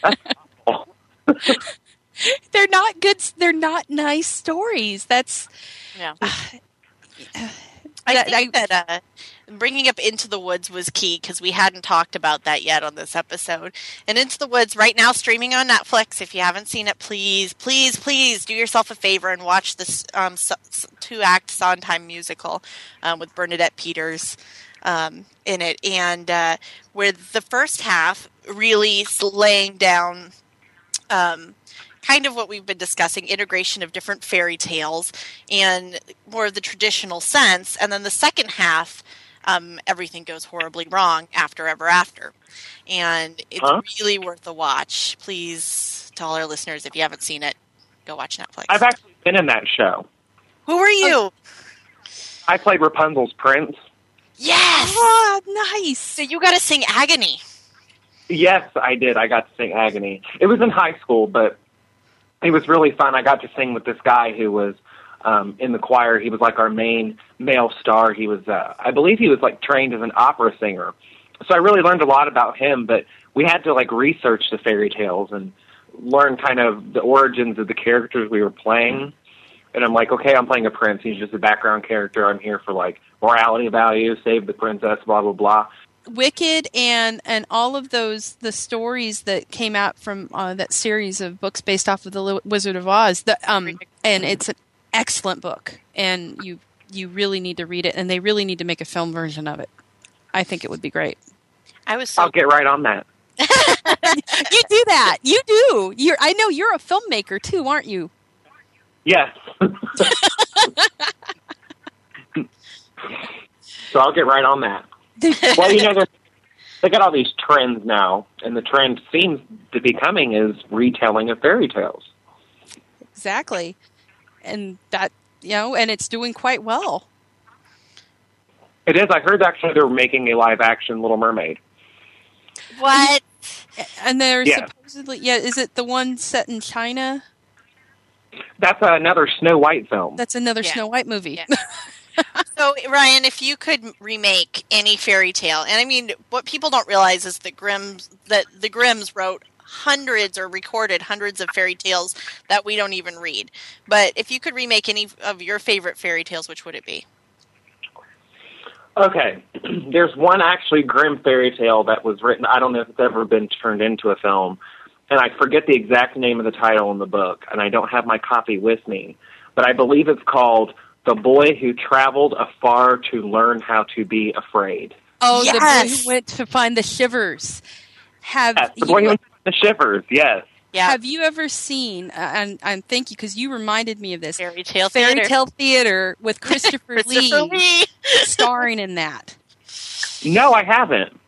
That's they're not good. They're not nice stories. That's Yeah. That- I think that uh, bringing up Into the Woods was key because we hadn't talked about that yet on this episode. And Into the Woods, right now, streaming on Netflix. If you haven't seen it, please, please, please do yourself a favor and watch this um, s- s- two act Sondheim musical um, with Bernadette Peters um, in it. And uh, where the first half really laying down. Um, kind of what we've been discussing integration of different fairy tales and more of the traditional sense and then the second half um, everything goes horribly wrong after ever after and it's Huh? really worth a watch please to all our listeners if you haven't seen it go watch netflix I've actually been in that show. who are you I played Rapunzel's prince. Yes oh, nice. so you got to sing agony Yes, I did. I got to sing Agony. It was in high school, but it was really fun. I got to sing with this guy who was um, in the choir. He was like our main male star. He was, uh, I believe, he was like trained as an opera singer. so I really learned a lot about him. But we had to like research the fairy tales and learn kind of the origins of the characters we were playing. And I'm like, okay, I'm playing a prince. He's just a background character. I'm here for like morality values, save the princess, blah blah blah. Wicked and and all of those the stories that came out from uh, that series of books based off of the Wizard of Oz. The, um, and it's an excellent book, and you you really need to read it, and they really need to make a film version of it. I think it would be great. I was so I'll get right on that. you do that. You do. You're. I know you're a filmmaker too, aren't you? Yes. so I'll get right on that. Well, you know, they're- got all these trends now, and the trend seems to be coming is retelling of fairy tales. Exactly. And that you know, and it's doing quite well. It is. I heard actually they're making a live action Little Mermaid. what? And there's Yeah. supposedly yeah, is it the one set in China? That's another Snow White film. That's another Yeah. Snow White movie. Yeah. So Ryan, if you could remake any fairy tale, and I mean, what people don't realize is that Grimm's that the Grimms wrote hundreds or recorded hundreds of fairy tales that we don't even read. But if you could remake any of your favorite fairy tales, which would it be? Okay, there's one actually Grimm fairy tale that was written. I don't know if it's ever been turned into a film, and I forget the exact name of the title in the book, and I don't have my copy with me. But I believe it's called "The Boy Who Traveled Afar to Learn How to Be Afraid." Oh, the boy Yes. who went to find the shivers. Have Yes, the you, boy who went to the shivers. Yes. Yeah, have you ever seen? Uh, and and thank you because you reminded me of this fairy tale fairy theater. tale theater with Christopher, Christopher Lee, Lee. starring in that. No, I haven't.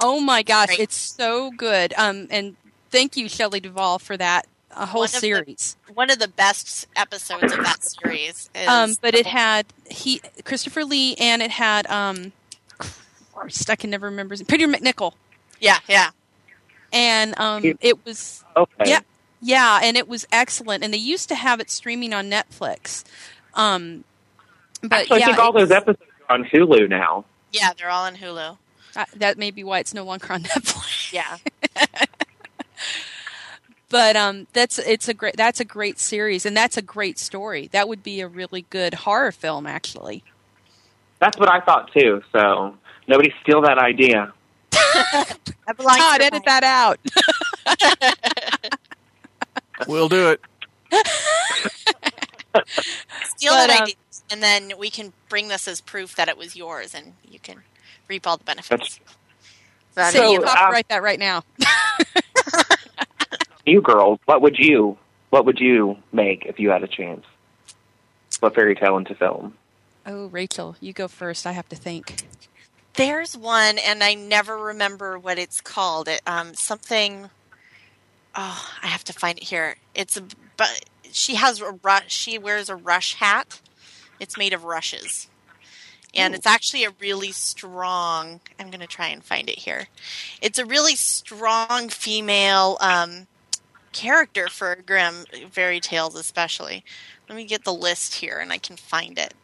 Oh my gosh, Right. it's so good. Um, and thank you, Shelley Duvall, for that a whole One of the- series. One of the best episodes of that series. Is Um, but it had he Christopher Lee, and it had um, Christ, I can never remember his Peter MacNicol, yeah, yeah. and um, it was Okay. Yeah. Yeah, and it was excellent. And they used to have it streaming on Netflix. Um, but Actually, yeah, I think all those episodes are on Hulu now. Yeah, they're all on Hulu. uh, that may be why it's no longer on Netflix. Yeah. But um, that's it's a great that's a great series, and that's a great story. That would be a really good horror film, actually. That's what I thought too. So nobody steal that idea. That belongs Todd, edit Ryan. that out. We'll do it. Steal But, that um, idea, and then we can bring this as proof that it was yours, and you can reap all the benefits. That so is- you uh, copyright that right now. You girls, what would you what would you make if you had a chance? What fairy tale into film? Oh, Rachel, you go first. I have to think. There's one, and I never remember what it's called. It um something. Oh, I have to find it here. It's a but she has a rush. She wears a rush hat. It's made of rushes, and it's actually a really strong. I'm going to try and find it here. It's a really strong female um, character for Grimm fairy tales, especially. Let me get the list here, and I can find it.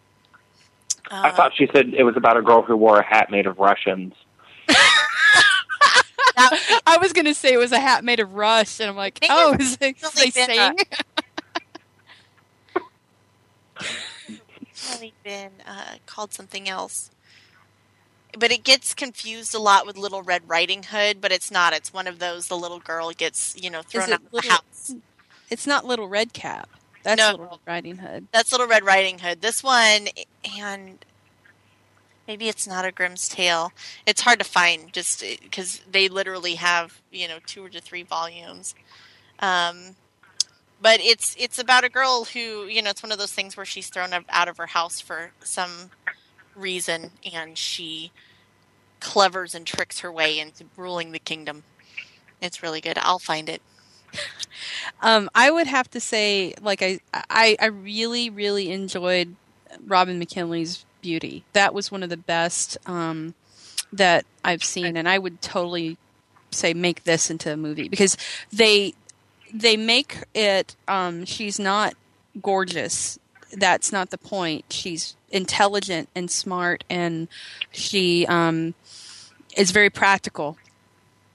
I Uh, thought she said it was about a girl who wore a hat made of Russians. that- I was going to say it was a hat made of rush, and I'm like, Maybe oh, it's is they, really they been a- sing? really been uh, called something else. But it gets confused a lot with Little Red Riding Hood, but it's not. It's one of those the little girl gets, you know, thrown out of the Little- house. It's not Little Red Cap. That's No. Little Red Riding Hood. That's Little Red Riding Hood. This one, and maybe it's not a Grimm's Tale. It's hard to find just because they literally have, you know, two or three volumes. Um, but it's it's about a girl who, you know, it's one of those things where she's thrown out of her house for some reason, and she clevers and tricks her way into ruling the kingdom. It's really good. I'll find it. Um, I would have to say, like I, I, I really, really enjoyed Robin McKinley's Beauty. That was one of the best um, that I've seen, and I would totally say make this into a movie because they they make it. Um, she's not gorgeous. That's not the point. She's intelligent and smart, and she um, is very practical.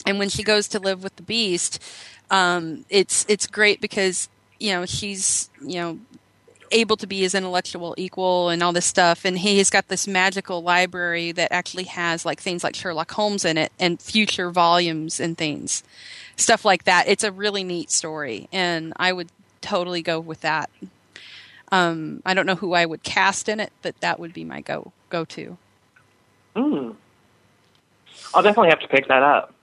And when she goes to live with the beast, um, it's it's great because you know she's you know able to be his intellectual equal and all this stuff. And he's got this magical library that actually has like things like Sherlock Holmes in it and future volumes and things. Stuff like that. It's a really neat story and I would totally go with that um, I don't know who I would cast in it but that would be my go go to Hmm. I'll definitely have to pick that up.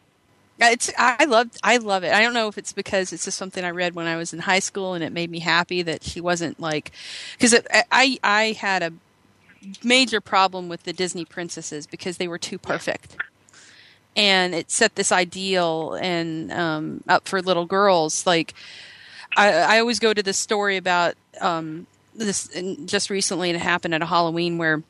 It's I love I love it. I don't know if it's because it's just something I read when I was in high school and it made me happy that she wasn't like because I I had a major problem with the Disney princesses because they were too perfect. And it set this ideal and um, up for little girls. Like I, I always go to this story about um, this just recently. It happened at a Halloween where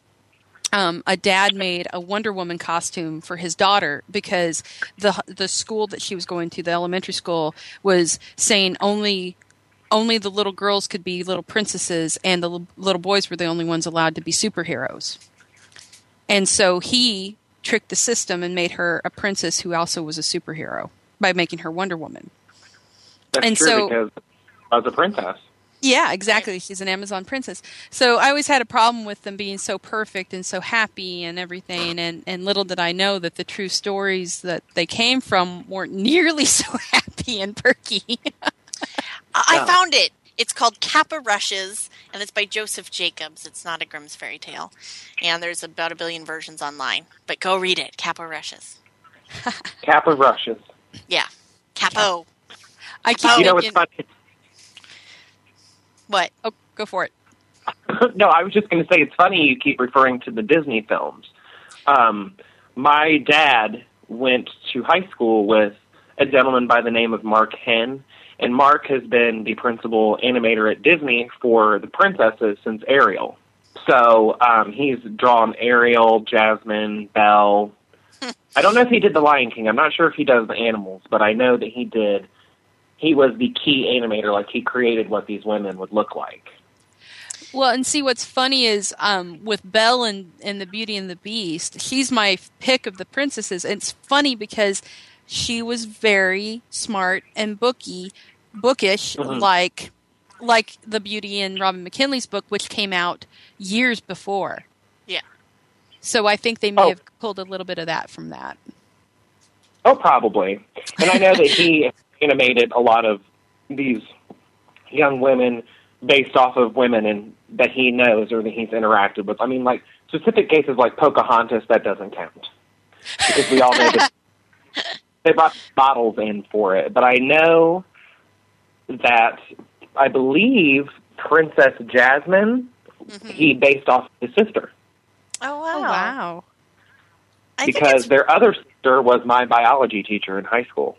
um, a dad made a Wonder Woman costume for his daughter because the the school that she was going to, the elementary school, was saying only only the little girls could be little princesses, and the l- little boys were the only ones allowed to be superheroes. And so he tricked the system and made her a princess who also was a superhero by making her Wonder Woman. That's And true so- because I was a princess. Yeah, exactly. She's an Amazon princess. So I always had a problem with them being so perfect and so happy and everything. And, and little did I know that the true stories that they came from weren't nearly so happy and perky. I I found it. It's called Cap o' Rushes, and it's by Joseph Jacobs. It's not a Grimm's fairy tale, and there's about a billion versions online. But go read it, Cap o' Rushes. Cap o' rushes. Yeah, Capo. I keep Oh, you know what's thinking, funny? What? oh, go for it. no, I was just going to say it's funny you keep referring to the Disney films. Um, my dad went to high school with a gentleman by the name of Mark Henn, and Mark has been the principal animator at Disney for the princesses since Ariel. So um, he's drawn Ariel, Jasmine, Belle. I don't know if he did the Lion King. I'm not sure if he does the animals, but I know that he did. He was the key animator. Like he created what these women would look like. Well, and see what's funny is um, with Belle and, and the Beauty and the Beast, she's my pick of the princesses. And it's funny because she was very smart and booky, bookish, Mhm. like like the Beauty in Robin McKinley's book, which came out years before. Yeah. So I think they may Oh. have pulled a little bit of that from that. Oh, probably. And I know that he animated a lot of these young women based off of women and that he knows or that he's interacted with. I mean, like specific cases like Pocahontas, that doesn't count because we all know that they brought bottles in for it. But I know that I believe Princess Jasmine mm-hmm. he based off his sister Oh wow! Oh, wow. Because their other sister was my biology teacher in high school.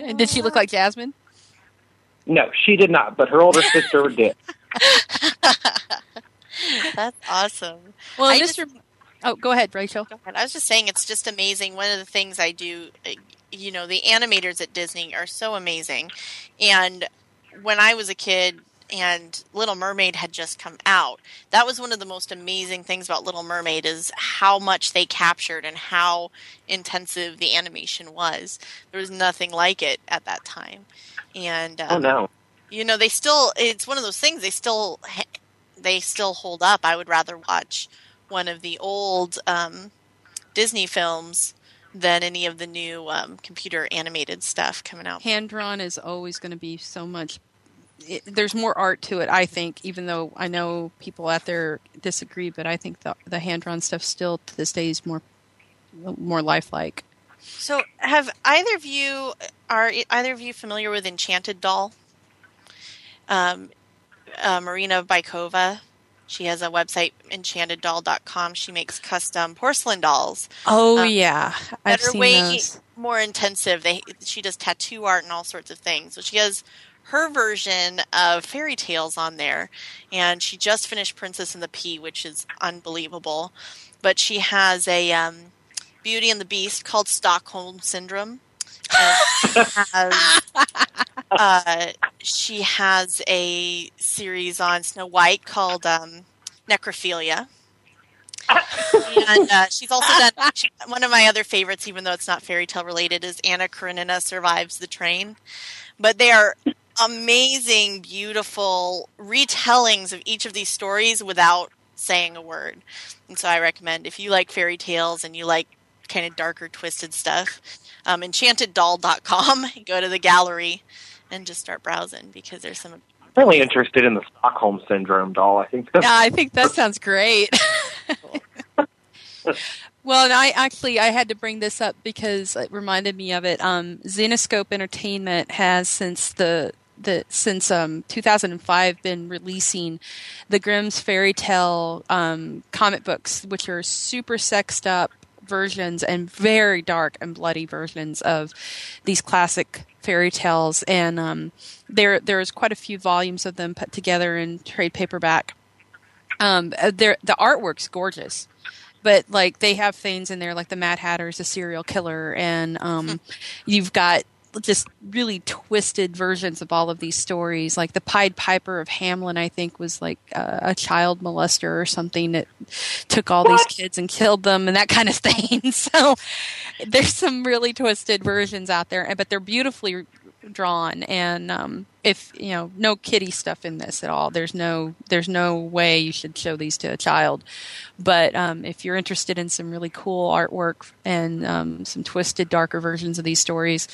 And did she look like Jasmine? No, she did not, but her older sister did. that's awesome. Well, I this just- oh, go ahead, Rachel. And I was just saying, it's just amazing. One of the things I do, uh, you know, the animators at Disney are so amazing. And when I was a kid and Little Mermaid had just come out, that was one of the most amazing things about Little Mermaid is how much they captured and how intensive the animation was. There was nothing like it at that time. And um, Oh no. you know they still it's one of those things they still they still hold up i would rather watch one of the old um, disney films than any of the new um, computer animated stuff coming out hand drawn is always going to be so much it, there's more art to it i think even though i know people out there disagree but i think the, the hand drawn stuff still to this day is more more lifelike. So have either of you are either of you familiar with enchanted doll? Um, uh, marina bychkova she has a website enchanteddoll.com she makes custom porcelain dolls. Oh Um, yeah. i've that are way those. more intensive. They she does tattoo art and all sorts of things. So she has her version of fairy tales on there, and she just finished Princess and the Pea, which is unbelievable. But she has a um, Beauty and the Beast called Stockholm Syndrome. And she has, uh, she has a series on Snow White called um, Necrophilia. and uh, she's also done she, one of my other favorites, even though it's not fairy tale related, is Anna Karenina survives the train. But they are amazing, beautiful retellings of each of these stories without saying a word. And so I recommend if you like fairy tales and you like kind of darker, twisted stuff, um, enchanteddoll.com, go to the gallery and just start browsing because there's some. I'm really interested in the Stockholm Syndrome doll. I think that's Yeah, I think that sounds great. well, and I actually I had to bring this up because it reminded me of it. Um, Zenescope Entertainment has since the the since um, 2005 been releasing the Grimm's fairy tale um, comic books, which are super sexed up versions and very dark and bloody versions of these classic fairy tales. And um, there there's quite a few volumes of them put together in trade paperback. Um, they're- the artwork's gorgeous but like they have things in there like the Mad Hatter's a serial killer, and um, you've got just really twisted versions of all of these stories. Like the Pied Piper of Hamelin, I think was like uh, a child molester or something that took all these kids and killed them and that kind of thing. so there's some really twisted versions out there, but they're beautifully drawn and um if you know no kitty stuff in this at all there's no there's no way you should show these to a child but um if you're interested in some really cool artwork and um some twisted darker versions of these stories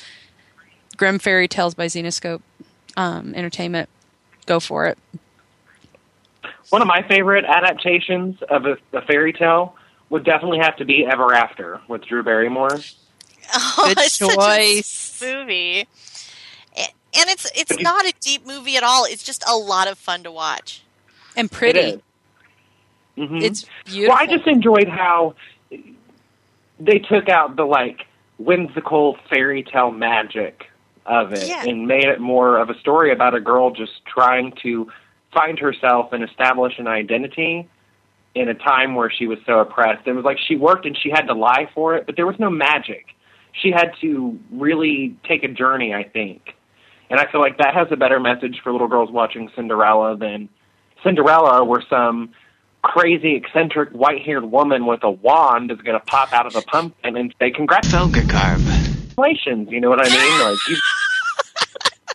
grim fairy tales by zenescope um entertainment go for it one of my favorite adaptations of a, a fairy tale would definitely have to be Ever After with Drew Barrymore. Oh, Good it's such a choice. movie. And it's it's not a deep movie at all. It's just a lot of fun to watch. and It pretty is. Mhm. it's beautiful Well, I just enjoyed how they took out the like whimsical fairy tale magic of it Yeah. and made it more of a story about a girl just trying to find herself and establish an identity in a time where she was so oppressed. It was like she worked and she had to lie for it, but there was no magic. She had to really take a journey, I think. And I feel like that has a better message for little girls watching Cinderella than Cinderella, where some crazy, eccentric, white-haired woman with a wand is going to pop out of a pumpkin and then say, "Congratulations!" You know what I mean? Like, you,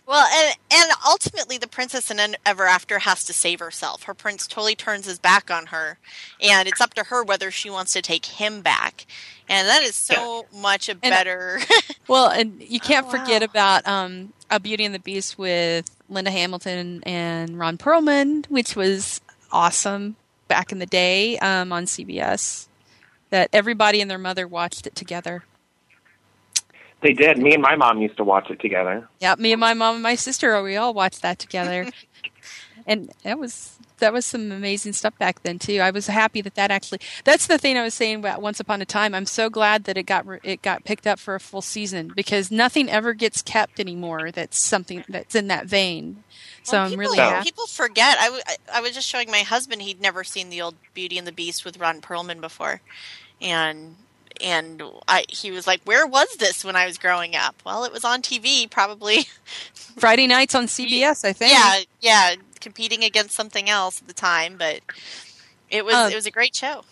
Well, and and ultimately, the princess in Ever After has to save herself. Her prince totally turns his back on her, and it's up to her whether she wants to take him back. And that is so much a better. Well, and you can't Oh, forget wow. about um, A Beauty and the Beast with Linda Hamilton and Ron Perlman, which was awesome back in the day um, on CBS. That everybody and their mother watched it together. They did. Me and my mom used to watch it together. Yeah, me and my mom and my sister, we all watched that together, and that was that was some amazing stuff back then too. I was happy that that actually. That's the thing I was saying about Once Upon a Time. I'm so glad that it got it got picked up for a full season because nothing ever gets kept anymore. That's something that's in that vein. So Well, I'm people, really No. happy. people forget. I, w- I- I was just showing my husband; he'd never seen the old Beauty and the Beast with Ron Perlman before, and and I, he was like, "Where was this when I was growing up?" Well, it was on TV, probably. Friday nights on CBS, I think. Yeah, yeah, competing against something else at the time, but it was Um, it was a great show.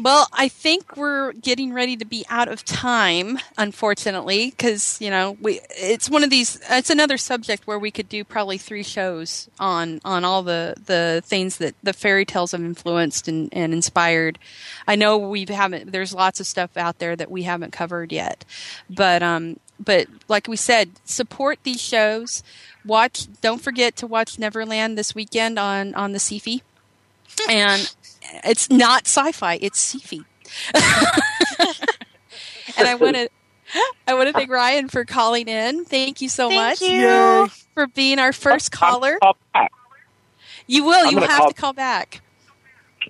Well, I think we're getting ready to be out of time, unfortunately, because you know we. It's one of these. It's another subject where we could do probably three shows on on all the the things that the fairy tales have influenced and, and inspired. I know we haven't. There's lots of stuff out there that we haven't covered yet, but um, but like we said, support these shows. Watch. Don't forget to watch Neverland this weekend on on the Syfy and it's not sci-fi; it's sci-fi. and I want to, I want to thank Ryan for calling in. Thank you so Thank much you. for being our first caller. I'll call back. You will. I'm You have call- to call back.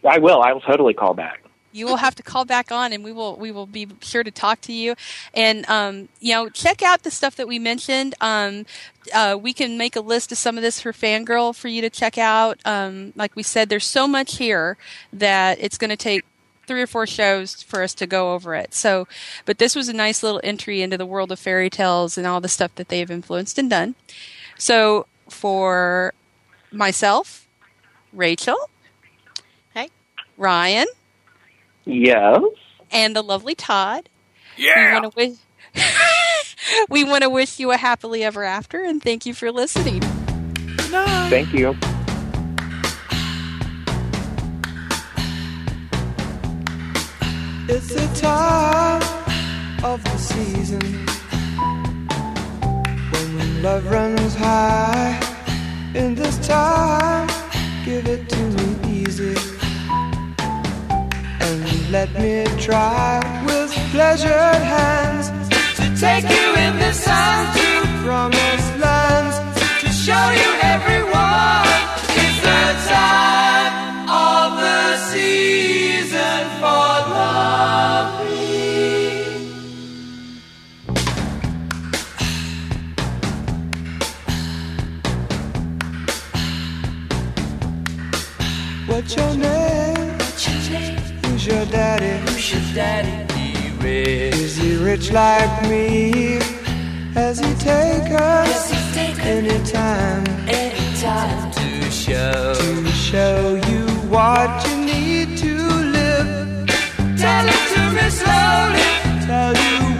I will. I will totally call back. You will have to call back on, and we will we will be sure to talk to you. And um, you know, check out the stuff that we mentioned. Um, uh, we can make a list of some of this for Fangirl for you to check out. Um, like we said, there's so much here that it's going to take three or four shows for us to go over it. So, but this was a nice little entry into the world of fairy tales and all the stuff that they've influenced and done. So, for myself, Rachel, Hey. Ryan, Yes. and the lovely Todd. Yeah. We want to wish. we want to wish you a happily ever after, and thank you for listening. Thank you. It's the time of the season when love runs high. In this time, give it to me easy and let me try with pleasured hands to take you in the sun to promised lands to show you everyone. It's the time of the season for loving. What's your name? Who's your daddy? Who's your daddy? He rich. Is he rich like me? Has he take us any time? anytime? Anytime to show to show you what you need to live. Tell it to me slowly. Tell you.